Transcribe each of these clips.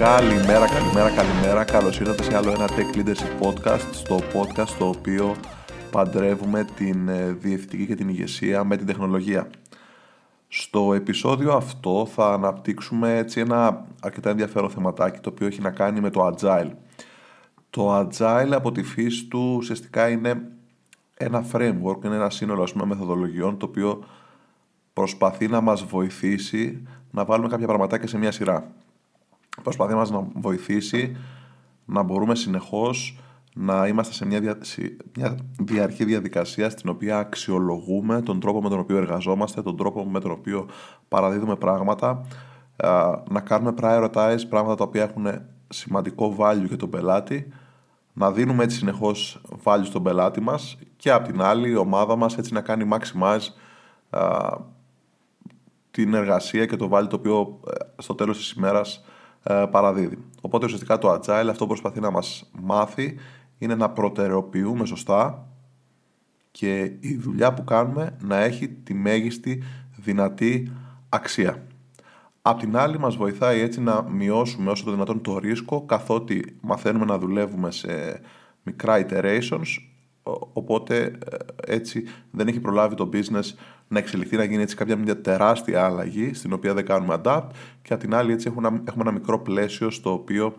Καλημέρα, καλημέρα, καλημέρα. Καλώς ήρθατε σε άλλο ένα Tech Leadership Podcast, στο podcast στο οποίο παντρεύουμε την ε, διευθυντική και την ηγεσία με την τεχνολογία. Στο επεισόδιο αυτό θα αναπτύξουμε έτσι ένα αρκετά ενδιαφέρον θεματάκι το οποίο έχει να κάνει με το Agile. Το Agile από τη φύση του ουσιαστικά είναι ένα framework, είναι ένα σύνολο πούμε, μεθοδολογιών το οποίο προσπαθεί να μας βοηθήσει να βάλουμε κάποια πραγματάκια σε μια σειρά. Προσπαθεί να μας να βοηθήσει να μπορούμε συνεχώς να είμαστε σε μια, δια, μια διαρκή διαδικασία στην οποία αξιολογούμε τον τρόπο με τον οποίο εργαζόμαστε, τον τρόπο με τον οποίο παραδίδουμε πράγματα, να κάνουμε prioritize πράγματα τα οποία έχουν σημαντικό value για τον πελάτη, να δίνουμε έτσι συνεχώς value στον πελάτη μας και απ' την άλλη η ομάδα μας έτσι να κάνει maximize την εργασία και το value το οποίο ε, στο τέλος της ημέρας ε, παραδίδει. Οπότε ουσιαστικά το Agile αυτό προσπαθεί να μας μάθει είναι να προτεραιοποιούμε σωστά και η δουλειά που κάνουμε να έχει τη μέγιστη δυνατή αξία. Απ' την άλλη μας βοηθάει έτσι να μειώσουμε όσο το δυνατόν το ρίσκο καθότι μαθαίνουμε να δουλεύουμε σε μικρά iterations οπότε ε, έτσι δεν έχει προλάβει το business να εξελιχθεί, να γίνει έτσι κάποια μια τεράστια αλλαγή στην οποία δεν κάνουμε adapt και απ' την άλλη έτσι έχουμε ένα, έχουμε ένα μικρό πλαίσιο στο οποίο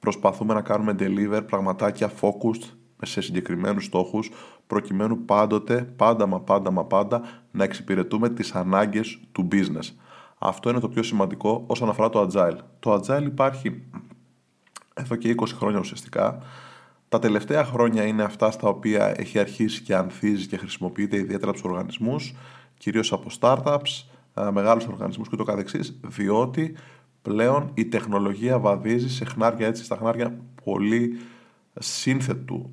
προσπαθούμε να κάνουμε deliver πραγματάκια focused σε συγκεκριμένους στόχους προκειμένου πάντοτε, πάντα μα πάντα μα πάντα να εξυπηρετούμε τις ανάγκες του business. Αυτό είναι το πιο σημαντικό όσον αφορά το Agile. Το Agile υπάρχει εδώ και 20 χρόνια ουσιαστικά. Τα τελευταία χρόνια είναι αυτά στα οποία έχει αρχίσει και ανθίζει και χρησιμοποιείται ιδιαίτερα από τους οργανισμούς, κυρίως από startups, ε, μεγάλους οργανισμούς και το καθεξής, διότι πλέον η τεχνολογία βαδίζει σε χνάρια έτσι, στα χνάρια πολύ σύνθετου,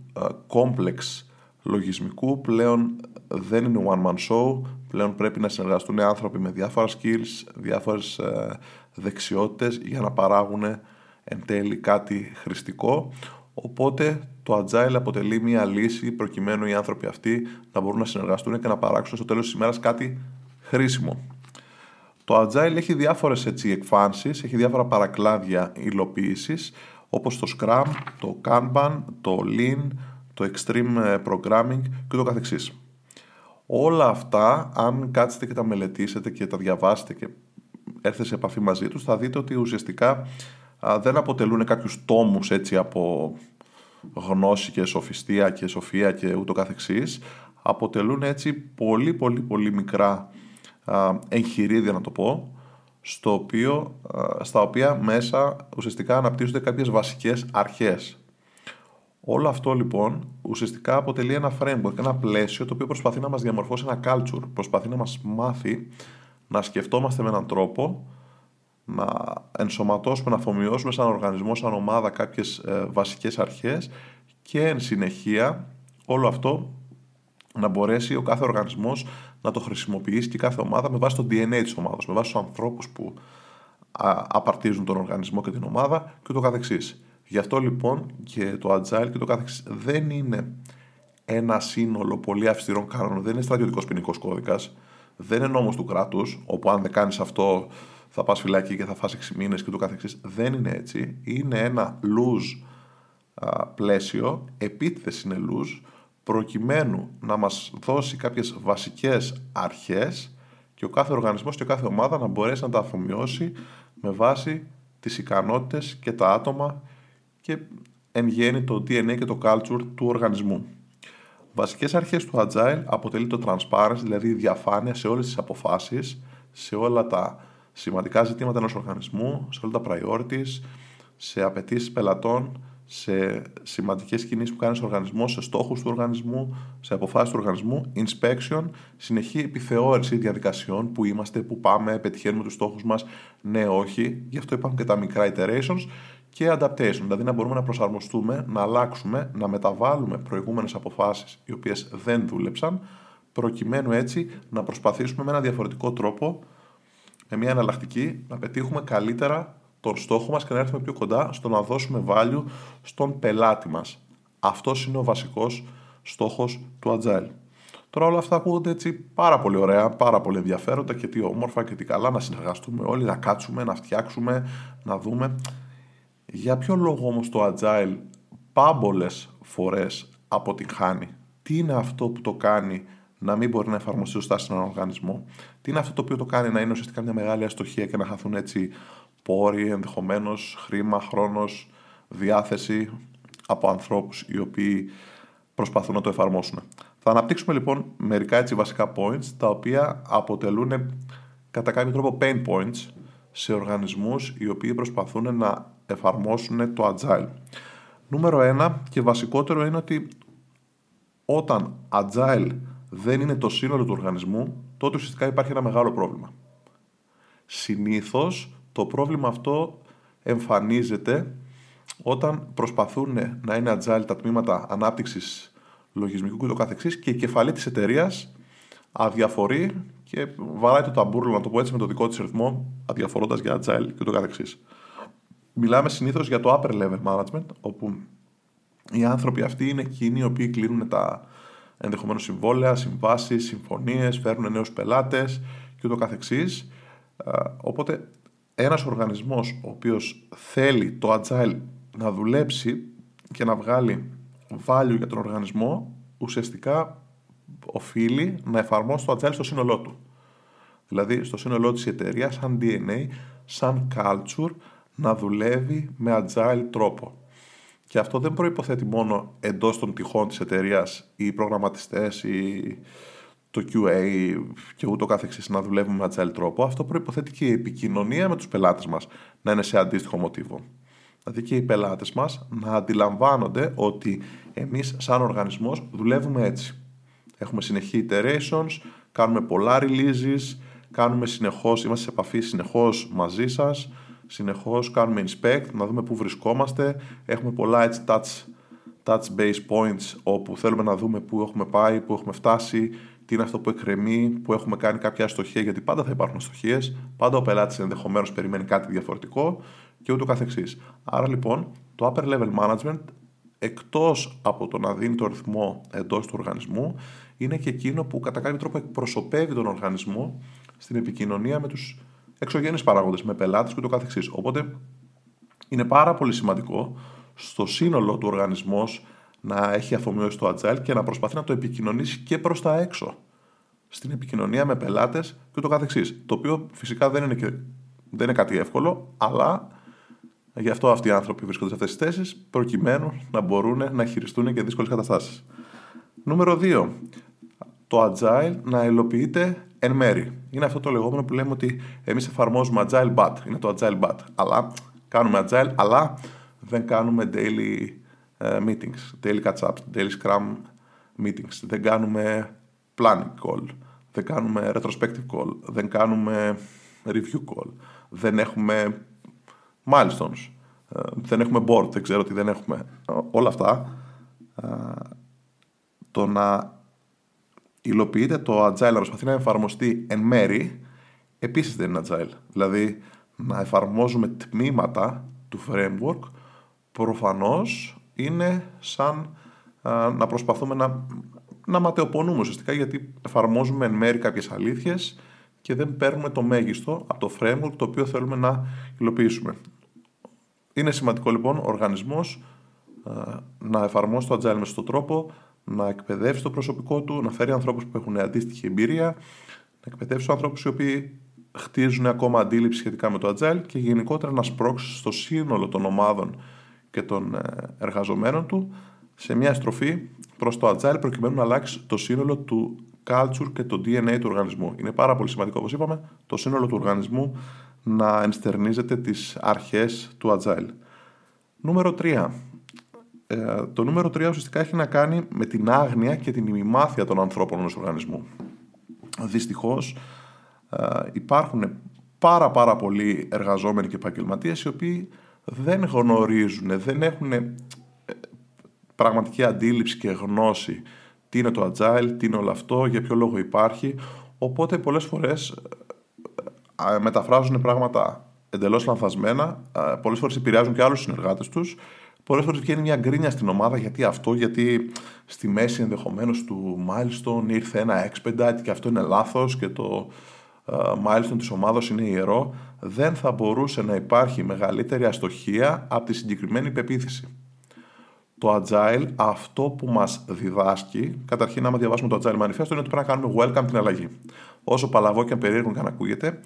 complex λογισμικού. Πλέον δεν είναι one man show, πλέον πρέπει να συνεργαστούν άνθρωποι με διάφορα skills, διάφορες ε, δεξιότητες για να παράγουν εν τέλει κάτι χρηστικό. Οπότε το Agile αποτελεί μια λύση προκειμένου οι άνθρωποι αυτοί να μπορούν να συνεργαστούν και να παράξουν στο τέλος της ημέρας κάτι χρήσιμο. Το Agile έχει διάφορες έτσι, εκφάνσεις, έχει διάφορα παρακλάδια υλοποίησης, όπως το Scrum, το Kanban, το Lean, το Extreme ε, Programming και το καθεξής. Όλα αυτά, αν κάτσετε και τα μελετήσετε και τα διαβάσετε και έρθετε σε επαφή μαζί τους, θα δείτε ότι ουσιαστικά δεν αποτελούν κάποιους τόμους έτσι από γνώση και σοφιστία και σοφία και ούτω καθεξής. Αποτελούν έτσι πολύ πολύ πολύ μικρά εγχειρίδια να το πω, στο οποίο, στα οποία μέσα ουσιαστικά αναπτύσσονται κάποιες βασικές αρχές. Όλο αυτό λοιπόν ουσιαστικά αποτελεί ένα framework, ένα πλαίσιο το οποίο προσπαθεί να μας διαμορφώσει ένα culture, προσπαθεί να μας μάθει να σκεφτόμαστε με έναν τρόπο, να ενσωματώσουμε, να αφομοιώσουμε σαν οργανισμό, σαν ομάδα κάποιες ε, βασικές αρχές και εν συνεχεία όλο αυτό να μπορέσει ο κάθε οργανισμός να το χρησιμοποιήσει και κάθε ομάδα με βάση το DNA της ομάδας, με βάση τους ανθρώπους που απαρτίζουν τον οργανισμό και την ομάδα και το καθεξής. Γι' αυτό λοιπόν και το Agile και το καθεξής δεν είναι ένα σύνολο πολύ αυστηρών κανόνων, δεν είναι στρατιωτικός ποινικός κώδικας, δεν είναι νόμος του κράτους, όπου αν δεν κάνεις αυτό θα πας φυλακή και θα φας 6 μήνες και το καθεξής. Δεν είναι έτσι. Είναι ένα loose πλαίσιο, επίθεση είναι loose, προκειμένου να μας δώσει κάποιες βασικές αρχές και ο κάθε οργανισμός και ο κάθε ομάδα να μπορέσει να τα αφομοιώσει με βάση τις ικανότητες και τα άτομα και εν γέννη το DNA και το culture του οργανισμού. Βασικές αρχές του Agile αποτελεί το transparency, δηλαδή η διαφάνεια σε όλες τις αποφάσεις, σε όλα τα σημαντικά ζητήματα ενός οργανισμού, σε όλα τα priorities, σε απαιτήσεις πελατών, σε σημαντικές κινήσεις που κάνει ο οργανισμός, σε στόχους του οργανισμού, σε αποφάσεις του οργανισμού, inspection, συνεχή επιθεώρηση διαδικασιών, που είμαστε, που πάμε, πετυχαίνουμε τους στόχους μας, ναι, όχι. Γι' αυτό υπάρχουν και τα μικρά iterations και adaptation, δηλαδή να μπορούμε να προσαρμοστούμε, να αλλάξουμε, να μεταβάλουμε προηγούμενες αποφάσεις οι οποίες δεν δούλεψαν, προκειμένου έτσι να προσπαθήσουμε με ένα διαφορετικό τρόπο, με μια εναλλακτική, να πετύχουμε καλύτερα τον στόχο μας και να έρθουμε πιο κοντά στο να δώσουμε value στον πελάτη μας. Αυτός είναι ο βασικός στόχος του Agile. Τώρα όλα αυτά ακούγονται έτσι πάρα πολύ ωραία, πάρα πολύ ενδιαφέροντα και τι όμορφα και τι καλά να συνεργαστούμε όλοι, να κάτσουμε, να φτιάξουμε, να δούμε. Για ποιο λόγο όμως το Agile πάμπολες φορές αποτυγχάνει; Τι είναι αυτό που το κάνει να μην μπορεί να εφαρμοστεί σωστά σε έναν οργανισμό. Τι είναι αυτό το οποίο το κάνει να είναι ουσιαστικά μια μεγάλη αστοχία και να χαθούν έτσι πόροι, ενδεχομένως χρήμα, χρόνος, διάθεση από ανθρώπους οι οποίοι προσπαθούν να το εφαρμόσουν. Θα αναπτύξουμε λοιπόν μερικά έτσι βασικά points τα οποία αποτελούν κατά κάποιο τρόπο pain points σε οργανισμούς οι οποίοι προσπαθούν να εφαρμόσουν το agile. Νούμερο ένα και βασικότερο είναι ότι όταν agile δεν είναι το σύνολο του οργανισμού, τότε ουσιαστικά υπάρχει ένα μεγάλο πρόβλημα. Συνήθως το πρόβλημα αυτό εμφανίζεται όταν προσπαθούν να είναι agile τα τμήματα ανάπτυξης λογισμικού και το καθεξής και η κεφαλή της εταιρείας αδιαφορεί και βαράει το ταμπούρλο, να το πω έτσι, με το δικό της ρυθμό, αδιαφορώντας για agile και το καθεξής. Μιλάμε συνήθως για το upper level management, όπου οι άνθρωποι αυτοί είναι εκείνοι οι οποίοι κλείνουν τα ενδεχομένως συμβόλαια, συμβάσεις, συμφωνίες, φέρνουν νέους πελάτες και ούτω καθεξής. Οπότε ένας οργανισμός ο οποίος θέλει το agile να δουλέψει και να βγάλει value για τον οργανισμό, ουσιαστικά οφείλει να εφαρμόσει το agile στο σύνολό του. Δηλαδή στο σύνολό της εταιρεία, σαν DNA, σαν culture, να δουλεύει με agile τρόπο. Και αυτό δεν προϋποθέτει μόνο εντός των τυχών της εταιρείας οι προγραμματιστές ή το QA και ούτω καθεξής να δουλεύουμε με agile τρόπο. Αυτό προϋποθέτει και η επικοινωνία με τους πελάτες μας να είναι σε αντίστοιχο μοτίβο. Δηλαδή και οι πελάτες μας να αντιλαμβάνονται ότι εμείς σαν οργανισμός δουλεύουμε έτσι. Έχουμε συνεχή iterations, κάνουμε πολλά releases, κάνουμε συνεχώς, είμαστε σε επαφή συνεχώς μαζί σας, συνεχώς κάνουμε inspect, να δούμε πού βρισκόμαστε. Έχουμε πολλά έτσι touch, touch base points όπου θέλουμε να δούμε πού έχουμε πάει, πού έχουμε φτάσει, τι είναι αυτό που εκκρεμεί, που έχουμε κάνει κάποια αστοχία, γιατί πάντα θα υπάρχουν αστοχίες, πάντα ο πελάτης ενδεχομένως περιμένει κάτι διαφορετικό και ούτω καθεξής. Άρα λοιπόν το upper level management εκτός από το να δίνει το ρυθμό εντός του οργανισμού, είναι και εκείνο που κατά κάποιο τρόπο εκπροσωπεύει τον οργανισμό στην επικοινωνία με τους εξωγενείς παράγοντες, με πελάτες και ούτω καθεξής. Οπότε είναι πάρα πολύ σημαντικό στο σύνολο του οργανισμού να έχει αφομοιώσει το agile και να προσπαθεί να το επικοινωνήσει και προς τα έξω. Στην επικοινωνία με πελάτες και το καθεξής. Το οποίο φυσικά δεν είναι, και, δεν είναι κάτι εύκολο, αλλά γι' αυτό αυτοί οι άνθρωποι βρίσκονται σε αυτές τις θέσεις, προκειμένου να μπορούν να χειριστούν και δύσκολες καταστάσεις. Νούμερο 2. Το agile να υλοποιείται εν μέρη. Είναι αυτό το λεγόμενο που λέμε ότι εμείς εφαρμόζουμε agile but. Είναι το agile but. Αλλά κάνουμε agile, αλλά δεν κάνουμε daily ε, meetings, daily catch-ups, daily scrum meetings. Δεν κάνουμε planning call, δεν κάνουμε retrospective call, δεν κάνουμε review call, δεν έχουμε milestones, ε, δεν έχουμε board, δεν ξέρω τι δεν έχουμε. Όλα αυτά, ε, το να υλοποιείται το agile, να προσπαθεί να εφαρμοστεί εν μέρη, επίσης δεν είναι agile. Δηλαδή, να εφαρμόζουμε τμήματα του framework, προφανώς είναι σαν να προσπαθούμε να, να ματαιοπονούμε ουσιαστικά γιατί εφαρμόζουμε εν μέρη κάποιες αλήθειες και δεν παίρνουμε το μέγιστο από το framework το οποίο θέλουμε να υλοποιήσουμε. Είναι σημαντικό λοιπόν ο οργανισμός να εφαρμόσει το agile με στον τρόπο, να εκπαιδεύσει το προσωπικό του, να φέρει ανθρώπους που έχουν αντίστοιχη εμπειρία, να εκπαιδεύσει τους ανθρώπους οι οποίοι χτίζουν ακόμα αντίληψη σχετικά με το agile και γενικότερα να σπρώξει στο σύνολο των ομάδων και των ε, εργαζομένων του σε μια στροφή προς το agile προκειμένου να αλλάξει το σύνολο του culture και το DNA του οργανισμού. Είναι πάρα πολύ σημαντικό, όπως είπαμε, το σύνολο του οργανισμού να ενστερνίζεται τις αρχές του agile. Νούμερο 3. Ε, το νούμερο 3 ουσιαστικά έχει να κάνει με την άγνοια και την ημιμάθεια των ανθρώπων ενός οργανισμού. Δυστυχώς ε, υπάρχουν πάρα πάρα πολλοί εργαζόμενοι και επαγγελματίες οι οποίοι δεν γνωρίζουν, δεν έχουν ε, πραγματική αντίληψη και γνώση τι είναι το agile, τι είναι όλο αυτό, για ποιο λόγο υπάρχει. Οπότε πολλές φορές ε, μεταφράζουν πράγματα εντελώς λανθασμένα, πολλές φορές επηρεάζουν και άλλους συνεργάτες τους, πολλές φορές βγαίνει μια γκρίνια στην ομάδα γιατί αυτό, γιατί στη μέση ενδεχομένως του milestone ήρθε ένα expedite και αυτό είναι λάθος και το milestone της ομάδος είναι ιερό, δεν θα μπορούσε να υπάρχει μεγαλύτερη αστοχία από τη συγκεκριμένη πεποίθηση. Το Agile, αυτό που μας διδάσκει, καταρχήν άμα διαβάσουμε το Agile Manifesto, είναι ότι πρέπει να κάνουμε welcome την αλλαγή. Όσο παλαβό και αν περίεργο και αν ακούγεται,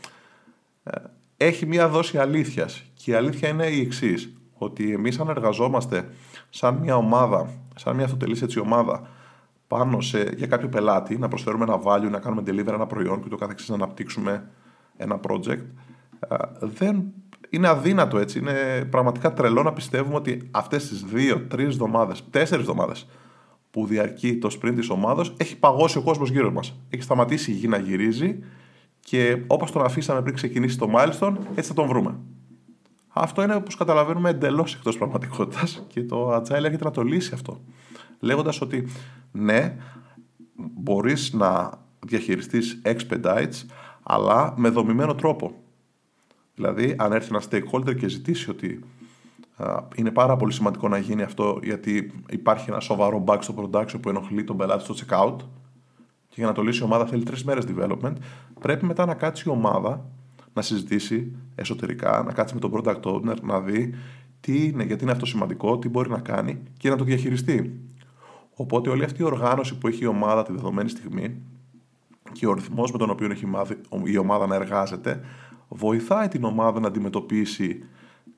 ε, έχει μία δόση αλήθειας. Και η αλήθεια είναι η εξής ότι εμείς αν εργαζόμαστε σαν μια ομάδα, σαν μια αυτοτελής έτσι ομάδα, πάνω σε, για κάποιο πελάτη, να προσφέρουμε ένα value, να κάνουμε deliver ένα προϊόν και το καθεξής να αναπτύξουμε ένα project, δεν είναι αδύνατο έτσι. Είναι πραγματικά τρελό να πιστεύουμε ότι αυτές τις δύο, τρεις εβδομάδες, τέσσερις εβδομάδες που διαρκεί το sprint της ομάδος έχει παγώσει ο κόσμος γύρω μας. Έχει σταματήσει η γη να γυρίζει και όπως τον αφήσαμε πριν ξεκινήσει το milestone, έτσι θα τον βρούμε. Αυτό είναι όπως καταλαβαίνουμε εντελώς εκτός πραγματικότητας και το Agile έρχεται να το λύσει αυτό. Λέγοντας ότι ναι, μπορείς να διαχειριστείς expedites, αλλά με δομημένο τρόπο. Δηλαδή, αν έρθει ένα stakeholder και ζητήσει ότι είναι πάρα πολύ σημαντικό να γίνει αυτό γιατί υπάρχει ένα σοβαρό bug στο production που ενοχλεί τον πελάτη στο checkout και για να το λύσει η ομάδα θέλει τρεις μέρες development, πρέπει μετά να κάτσει η ομάδα να συζητήσει εσωτερικά, να κάτσει με τον product owner, να δει τι είναι, γιατί είναι αυτό σημαντικό, τι μπορεί να κάνει και να το διαχειριστεί. Οπότε όλη αυτή η οργάνωση που έχει η ομάδα τη δεδομένη στιγμή και ο ρυθμός με τον οποίο έχει η ομάδα να εργάζεται, βοηθάει την ομάδα να αντιμετωπίσει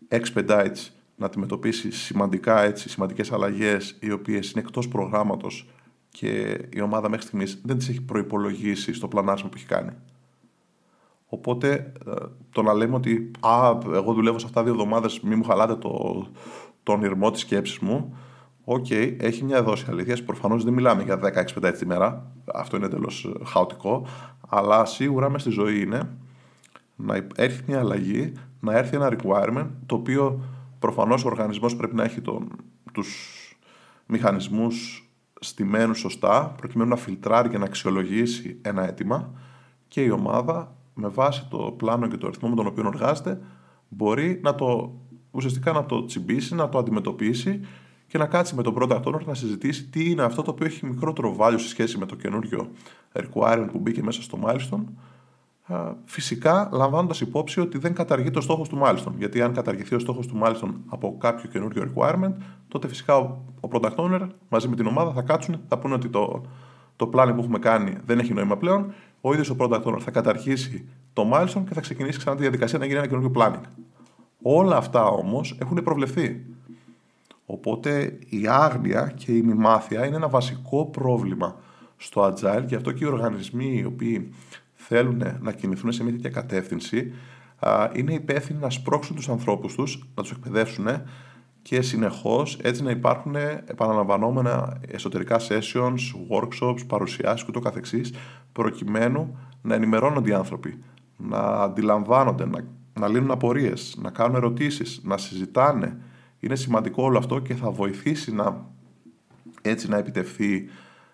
expedites, να αντιμετωπίσει σημαντικά έτσι, σημαντικές αλλαγές οι οποίες είναι εκτός προγράμματος και η ομάδα μέχρι στιγμής δεν τις έχει προϋπολογίσει στο πλανάρισμα που έχει κάνει. Οπότε ε, το να λέμε ότι α, εγώ δουλεύω σε αυτά δύο εβδομάδες, μη μου χαλάτε το, τον ειρμό της σκέψης μου. OK, okay, έχει μια δόση αλήθειας. Προφανώς δεν μιλάμε για 10-6 τη μέρα. Αυτό είναι εντελώς ε, χαοτικό. Αλλά σίγουρα μες στη ζωή είναι να έρθει μια αλλαγή, να έρθει ένα requirement το οποίο προφανώς ο οργανισμός πρέπει να έχει τους μηχανισμούς στημένους σωστά προκειμένου να φιλτράρει και να αξιολογήσει ένα αίτημα και η ομάδα με βάση το πλάνο και το αριθμό με τον οποίο εργάζεται, μπορεί να το, ουσιαστικά να το τσιμπήσει, να το αντιμετωπίσει και να κάτσει με τον product owner να συζητήσει τι είναι αυτό το οποίο έχει μικρότερο value σε σχέση με το καινούριο requirement που μπήκε μέσα στο milestone. Φυσικά λαμβάνοντας υπόψη ότι δεν καταργεί το στόχος του milestone. Γιατί αν καταργηθεί ο στόχος του milestone από κάποιο καινούριο requirement, τότε φυσικά ο, ο product owner μαζί με την ομάδα θα κάτσουν, θα πούνε ότι το, το πλάνο που έχουμε κάνει δεν έχει νόημα πλέον ο ίδιος ο product owner θα καταρχίσει το milestone και θα ξεκινήσει ξανά τη διαδικασία να γίνει ένα καινούργιο planning. Όλα αυτά όμως έχουν προβλεφθεί. Οπότε η άγνοια και η μημάθεια είναι ένα βασικό πρόβλημα στο agile και αυτό και οι οργανισμοί οι οποίοι θέλουν να κινηθούν σε μια τέτοια κατεύθυνση είναι υπεύθυνοι να σπρώξουν τους ανθρώπους τους, να τους εκπαιδεύσουν και συνεχώς έτσι να υπάρχουν επαναλαμβανόμενα εσωτερικά sessions, workshops, παρουσιάσεις και το καθεξής προκειμένου να ενημερώνονται οι άνθρωποι, να αντιλαμβάνονται, να, να λύνουν απορίες, να κάνουν ερωτήσεις, να συζητάνε. Είναι σημαντικό όλο αυτό και θα βοηθήσει να έτσι να επιτευχθεί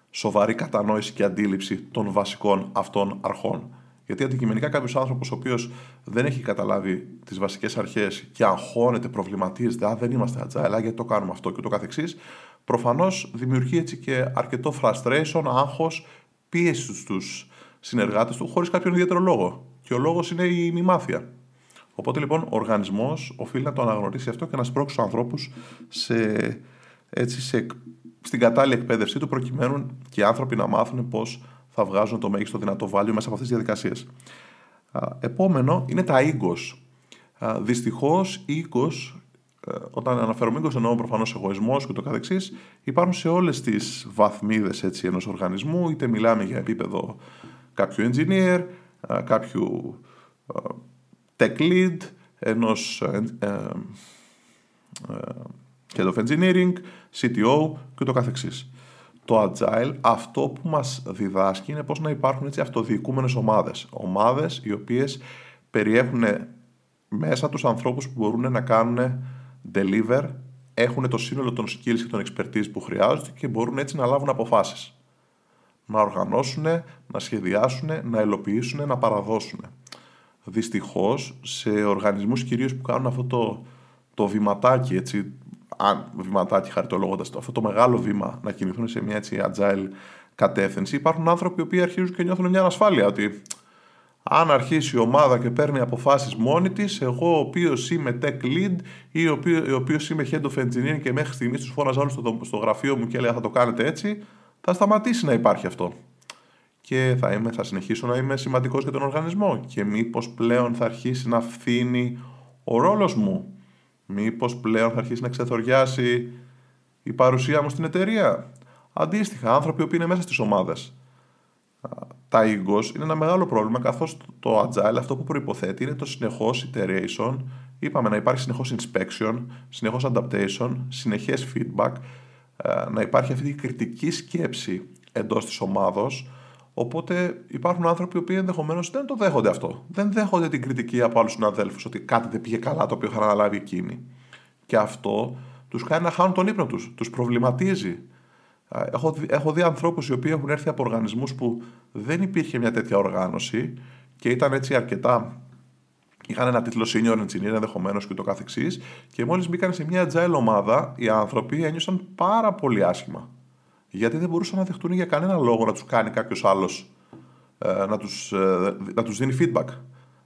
σοβαρή κατανόηση και αντίληψη των βασικών αυτών αρχών. Γιατί αντικειμενικά κάποιος άνθρωπος ο οποίος δεν έχει καταλάβει τις βασικές αρχές και αγχώνεται, προβληματίζεται, Α, δεν είμαστε agile, γιατί το κάνουμε αυτό και το καθεξής, προφανώς δημιουργεί έτσι και αρκετό frustration, άγχος, πίεση στους συνεργάτες του χωρίς κάποιον ιδιαίτερο λόγο. Και ο λόγος είναι η μη μάθεια. Οπότε λοιπόν ο οργανισμός οφείλει να το αναγνωρίσει αυτό και να σπρώξει τους ανθρώπους σε, έτσι, σε, στην κατάλληλη εκπαίδευσή του προκειμένου και οι άνθρωποι να μάθουν πώς θα βγάζουν το μέγιστο δυνατό value μέσα από αυτές τις διαδικασίες. Επόμενο είναι τα οίκος. Δυστυχώς, οίκο, ε, όταν αναφέρομαι οίκο, εννοώ προφανώς εγωισμός και το καθεξής, υπάρχουν σε όλες τις βαθμίδες ενός οργανισμού, είτε μιλάμε για επίπεδο κάποιου engineer, κάποιου tech lead, ενός ε, ε, head of engineering, CTO και το καθεξής το Agile αυτό που μας διδάσκει είναι πώς να υπάρχουν έτσι αυτοδιοικούμενες ομάδες. Ομάδες οι οποίες περιέχουν μέσα τους ανθρώπους που μπορούν να κάνουν deliver, έχουν το σύνολο των skills και των expertise που χρειάζονται και μπορούν έτσι να λάβουν αποφάσεις. Να οργανώσουν, να σχεδιάσουν, να ελοποιήσουν, να παραδώσουν. Δυστυχώς, σε οργανισμούς κυρίως που κάνουν αυτό το, το βηματάκι έτσι, αν βηματάκι χαριτολογώντα το, αυτό το μεγάλο βήμα να κινηθούν σε μια έτσι agile κατεύθυνση, υπάρχουν άνθρωποι οι οποίοι αρχίζουν και νιώθουν μια ανασφάλεια ότι Αν αρχίσει η ομάδα και παίρνει αποφάσεις μόνη της, εγώ ο οποίος είμαι tech lead ή ο οποίος, είμαι head of engineering και μέχρι στιγμής τους φώναζα όλους στο, στο γραφείο μου και έλεγα θα το κάνετε έτσι, θα σταματήσει να υπάρχει αυτό. Και θα, είμαι, θα συνεχίσω να είμαι σημαντικός για τον οργανισμό και μήπως πλέον θα αρχίσει να φθήνει ο ρόλος μου. Μήπως πλέον θα αρχίσει να ξεθοριάσει η παρουσία μου στην εταιρεία; Αντίστοιχα, άνθρωποι που είναι μέσα στις ομάδες τα egos είναι ένα μεγάλο πρόβλημα καθώς το agile αυτό που προϋποθέτει είναι το συνεχώς iteration, είπαμε να υπάρχει συνεχώς inspection, συνεχώς adaptation, συνεχές feedback, ε, να υπάρχει αυτή η κριτική σκέψη εντός της ομάδος, οπότε υπάρχουν άνθρωποι που ενδεχομένως δεν το δέχονται αυτό. Δεν δέχονται την κριτική από άλλους συναδέλφους ότι κάτι δεν πήγε καλά το οποίο είχαν αναλάβει εκείνοι. Και αυτό τους κάνει να χάνουν τον ύπνο τους, τους προβληματίζει. Έχω, έχω δει ανθρώπους οι οποίοι έχουν έρθει από οργανισμούς που δεν υπήρχε μια τέτοια οργάνωση και ήταν έτσι αρκετά Είχαν ένα τίτλο senior engineer ενδεχομένως και το καθεξής. Και μόλις μπήκαν σε μια agile ομάδα, οι άνθρωποι ένιωσαν πάρα πολύ άσχημα. Γιατί δεν μπορούσαν να δεχτούν για κανένα λόγο να τους κάνει κάποιος άλλος ε, να τους ε, να τους δίνει feedback.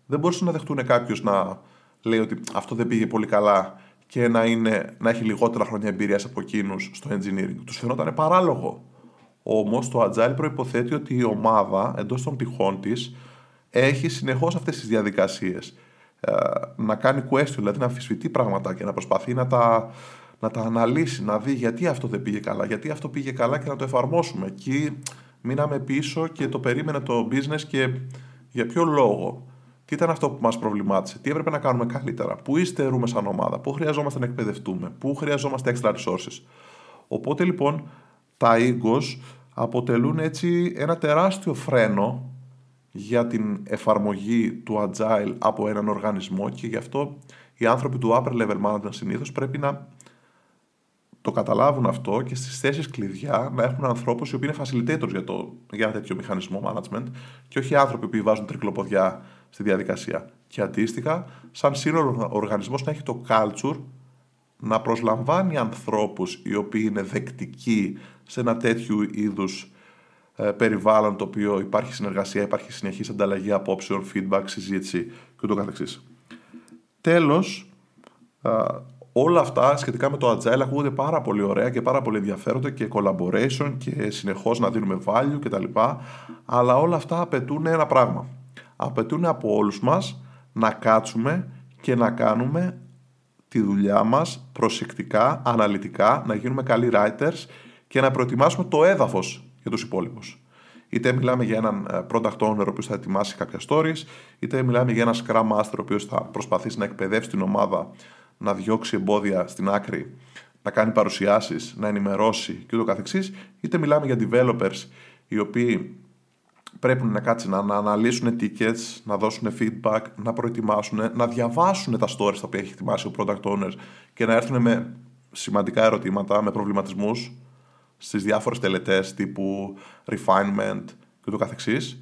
Δεν μπορούσαν να δεχτούν κάποιος να λέει ότι αυτό δεν πήγε πολύ καλά και να, είναι, να έχει λιγότερα χρόνια εμπειρίας από εκείνους στο engineering. Τους φαινόταν παράλογο. Όμως το agile προποθέτει ότι η ομάδα εντός των πτυχών της έχει συνεχώς αυτές τις διαδικασίες. Ε, να κάνει question, δηλαδή να αμφισβητεί πράγματα και να προσπαθεί να τα, να τα αναλύσει, να δει γιατί αυτό δεν πήγε καλά, γιατί αυτό πήγε καλά και να το εφαρμόσουμε. Εκεί μείναμε πίσω και το περίμενε το business και για ποιο λόγο. Τι ήταν αυτό που μας προβλημάτισε, τι έπρεπε να κάνουμε καλύτερα, πού υστερούμε σαν ομάδα, πού χρειαζόμαστε να εκπαιδευτούμε, πού χρειαζόμαστε extra resources. Οπότε λοιπόν τα egos αποτελούν έτσι ένα τεράστιο φρένο για την εφαρμογή του agile από έναν οργανισμό και γι' αυτό οι άνθρωποι του upper level management συνήθως πρέπει να το καταλάβουν αυτό και στις θέσεις κλειδιά να έχουν ανθρώπους οι οποίοι είναι facilitators για, το, για ένα τέτοιο μηχανισμό management και όχι άνθρωποι που βάζουν τρικλοποδιά στη διαδικασία. Και αντίστοιχα, σαν σύνολο οργανισμός να έχει το culture να προσλαμβάνει ανθρώπους οι οποίοι είναι δεκτικοί σε ένα τέτοιο είδους ε, περιβάλλον το οποίο υπάρχει συνεργασία, υπάρχει συνεχής ανταλλαγή απόψεων, feedback, συζήτηση και καθεξής. Τέλος, όλα αυτά σχετικά με το agile ακούγονται πάρα πολύ ωραία και πάρα πολύ ενδιαφέροντα και collaboration και συνεχώς να δίνουμε value κτλ. Αλλά όλα αυτά απαιτούν ένα πράγμα. Απαιτούν από όλους μας να κάτσουμε και να κάνουμε τη δουλειά μας προσεκτικά, αναλυτικά, να γίνουμε καλοί writers και να προετοιμάσουμε το έδαφος για τους υπόλοιπους. Είτε μιλάμε για έναν ε, product owner ο οποίος θα ετοιμάσει κάποια stories, είτε μιλάμε για ένα scrum master ο οποίος θα προσπαθήσει να εκπαιδεύσει την ομάδα, να διώξει εμπόδια στην άκρη, να κάνει παρουσιάσεις, να ενημερώσει και ούτω καθεξής, είτε μιλάμε για developers οι οποίοι πρέπει να κάτσει να, αναλύσουν tickets, να δώσουν feedback, να προετοιμάσουν, να διαβάσουν τα stories τα οποία έχει ετοιμάσει ο product owner και να έρθουν με σημαντικά ερωτήματα, με προβληματισμούς στις διάφορες τελετές τύπου refinement και το καθεξής.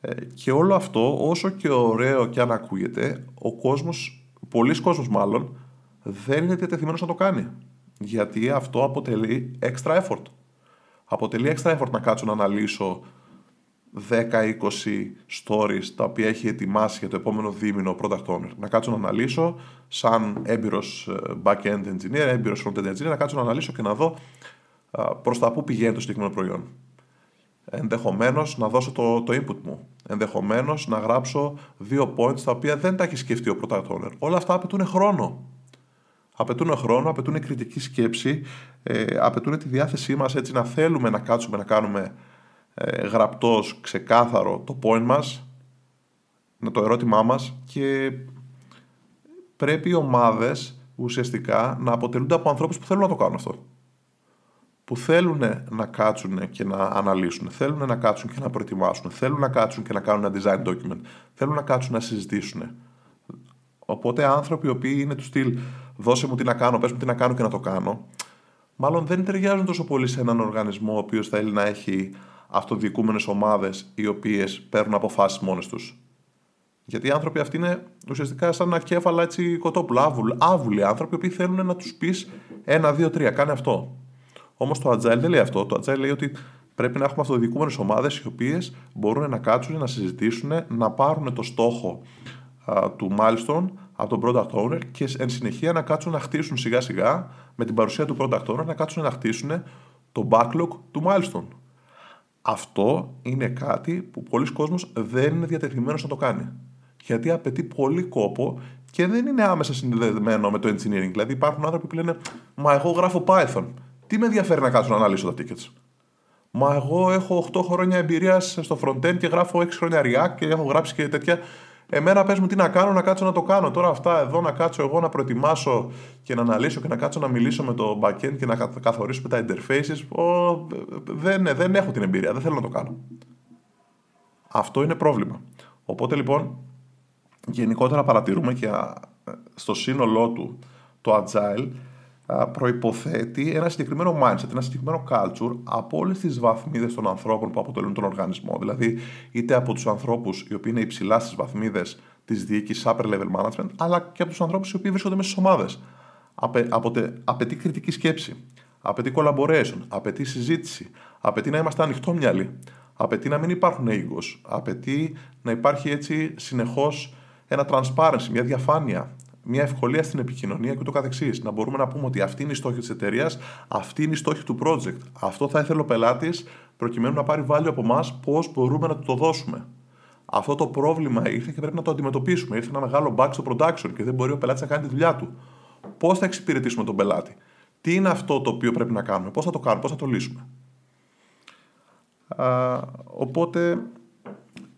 Ε, και όλο αυτό, όσο και ωραίο και αν ακούγεται, ο κόσμος, πολλοί κόσμος μάλλον, δεν είναι διατεθειμένος να το κάνει. Γιατί αυτό αποτελεί extra effort. Αποτελεί extra effort να κάτσω να αναλύσω 10-20 stories τα οποία έχει ετοιμάσει για το επόμενο δίμηνο ο product owner. Να κάτσω να αναλύσω σαν έμπειρος ε, back-end engineer, έμπειρος front-end engineer, να κάτσω να αναλύσω και να δω προς τα πού πηγαίνει το συγκεκριμένο προϊόν. Ενδεχομένως να δώσω το, το input μου. Ενδεχομένως να γράψω δύο points τα οποία δεν τα έχει σκεφτεί ο product owner. Όλα αυτά απαιτούν χρόνο. Απαιτούν χρόνο, απαιτούν κριτική σκέψη, ε, απαιτούν τη διάθεσή μας έτσι να θέλουμε να κάτσουμε να κάνουμε ε, γραπτός, ξεκάθαρο το point μας, να το ερώτημά μας και πρέπει οι ομάδες ουσιαστικά να αποτελούνται από ανθρώπους που θέλουν να το κάνουν αυτό. Που θέλουν να κάτσουν και να αναλύσουν, θέλουν να κάτσουν και να προετοιμάσουν, θέλουν να κάτσουν και να κάνουν ένα design document, θέλουν να κάτσουν να συζητήσουν. Οπότε άνθρωποι οι οποίοι είναι του στυλ δώσε μου τι να κάνω, πες μου τι να κάνω και να το κάνω, μάλλον δεν ταιριάζουν τόσο πολύ σε έναν οργανισμό ο οποίος θέλει να έχει αυτοδιοικούμενες ομάδες οι οποίες παίρνουν αποφάσεις μόνες τους. Γιατί οι άνθρωποι αυτοί είναι ουσιαστικά σαν ένα κέφαλα έτσι κοτόπουλα, άβουλοι, άβουλοι άνθρωποι που θέλουν να τους πεις ένα, δύο, τρία, κάνε αυτό. Όμως το Agile δεν λέει αυτό. Το Agile λέει ότι Πρέπει να έχουμε αυτοδιοικούμενες ομάδες οι οποίες μπορούν να κάτσουν, να συζητήσουν, να πάρουν το στόχο α, του milestone από τον product owner και εν συνεχεία να κάτσουν να χτίσουν σιγά σιγά με την παρουσία του product owner να κάτσουν να χτίσουν το backlog του milestone. Αυτό είναι κάτι που πολλοί κόσμος δεν είναι διατεθειμένος να το κάνει. Γιατί απαιτεί πολύ κόπο και δεν είναι άμεσα συνδεδεμένο με το engineering. Δηλαδή υπάρχουν άνθρωποι που λένε Μα εγώ γράφω Python. Τι με ενδιαφέρει να κάτσω να αναλύσω τα tickets; Μα εγώ έχω 8 χρόνια εμπειρίας στο frontend και γράφω 6 χρόνια React και έχω γράψει και τέτοια. Εμένα πες μου τι να κάνω, να κάτσω να το κάνω. Τώρα αυτά εδώ να κάτσω εγώ να προετοιμάσω και να αναλύσω και να κάτσω να μιλήσω με το backend και να καθορίσουμε τα interfaces. Ο, δεν, δεν έχω την εμπειρία, δεν θέλω να το κάνω. Αυτό είναι πρόβλημα. Οπότε λοιπόν, γενικότερα παρατηρούμε και στο σύνολό του το agile προϋποθέτει ένα συγκεκριμένο mindset, ένα συγκεκριμένο culture από όλες τις βαθμίδες των ανθρώπων που αποτελούν τον οργανισμό. Δηλαδή, είτε από τους ανθρώπους οι οποίοι είναι υψηλά στις βαθμίδες της διοίκησης upper level management, αλλά και από τους ανθρώπους οι οποίοι βρίσκονται μέσα στις ομάδες. Απαι, απαιτεί κριτική σκέψη, απαιτεί collaboration, απαιτεί συζήτηση, απαιτεί να είμαστε ανοιχτόμυαλοι, απαιτεί να μην υπάρχουν egos, απαιτεί να υπάρχει έτσι συνεχώς ένα transparency, μια διαφάνεια, μια ευκολία στην επικοινωνία και ούτω καθεξής. Να μπορούμε να πούμε ότι αυτή είναι η στόχη της εταιρείας, αυτή είναι η στόχη του project. Αυτό θα ήθελε ο πελάτης προκειμένου να πάρει value από εμάς, πώς μπορούμε να του το δώσουμε. Αυτό το πρόβλημα ήρθε και πρέπει να το αντιμετωπίσουμε. Ήρθε ένα μεγάλο bug στο production και δεν μπορεί ο πελάτης να κάνει τη δουλειά του. Πώς θα εξυπηρετήσουμε τον πελάτη, τι είναι αυτό το οποίο πρέπει να κάνουμε, πώς θα το κάνουμε, πώς θα το λύσουμε; Α, οπότε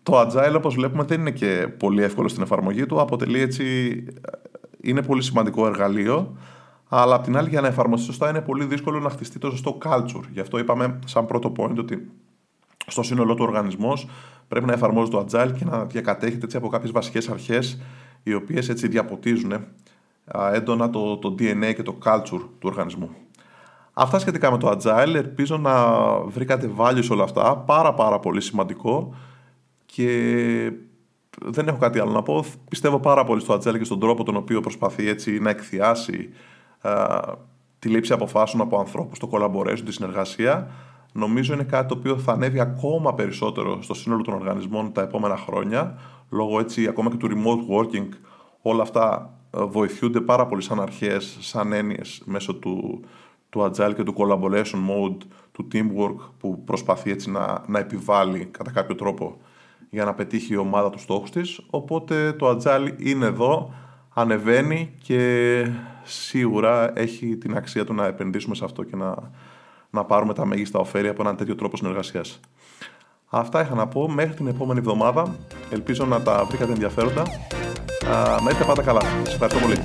το agile όπως βλέπουμε δεν είναι και πολύ εύκολο στην εφαρμογή του, αποτελεί έτσι είναι πολύ σημαντικό εργαλείο, αλλά απ' την άλλη για να εφαρμοστεί σωστά είναι πολύ δύσκολο να χτιστεί το σωστό culture. Γι' αυτό είπαμε σαν πρώτο point ότι στο σύνολό του οργανισμός πρέπει να εφαρμόζει το agile και να διακατέχεται έτσι από κάποιες βασικές αρχές οι οποίες έτσι διαποτίζουν έντονα το, το DNA και το culture του οργανισμού. Αυτά σχετικά με το agile, ελπίζω να βρήκατε value σε όλα αυτά, πάρα πάρα πολύ σημαντικό και δεν έχω κάτι άλλο να πω. Πιστεύω πάρα πολύ στο Ατζέλ και στον τρόπο τον οποίο προσπαθεί έτσι να εκθιάσει α, τη λήψη αποφάσεων από ανθρώπους, το collaboration, τη συνεργασία. Νομίζω είναι κάτι το οποίο θα ανέβει ακόμα περισσότερο στο σύνολο των οργανισμών τα επόμενα χρόνια. Λόγω έτσι ακόμα και του remote working, όλα αυτά βοηθούνται πάρα πολύ σαν αρχές, σαν έννοιες μέσω του, του agile και του collaboration mode, του teamwork που προσπαθεί έτσι να, να επιβάλλει κατά κάποιο τρόπο για να πετύχει η ομάδα τους στόχους της. Οπότε το Agile είναι εδώ, ανεβαίνει και σίγουρα έχει την αξία του να επενδύσουμε σε αυτό και να, να πάρουμε τα μέγιστα ωφέλη από έναν τέτοιο τρόπο συνεργασίας. Αυτά είχα να πω μέχρι την επόμενη εβδομάδα. Ελπίζω να τα βρήκατε ενδιαφέροντα. Να είστε πάντα καλά. Σας ευχαριστώ πολύ.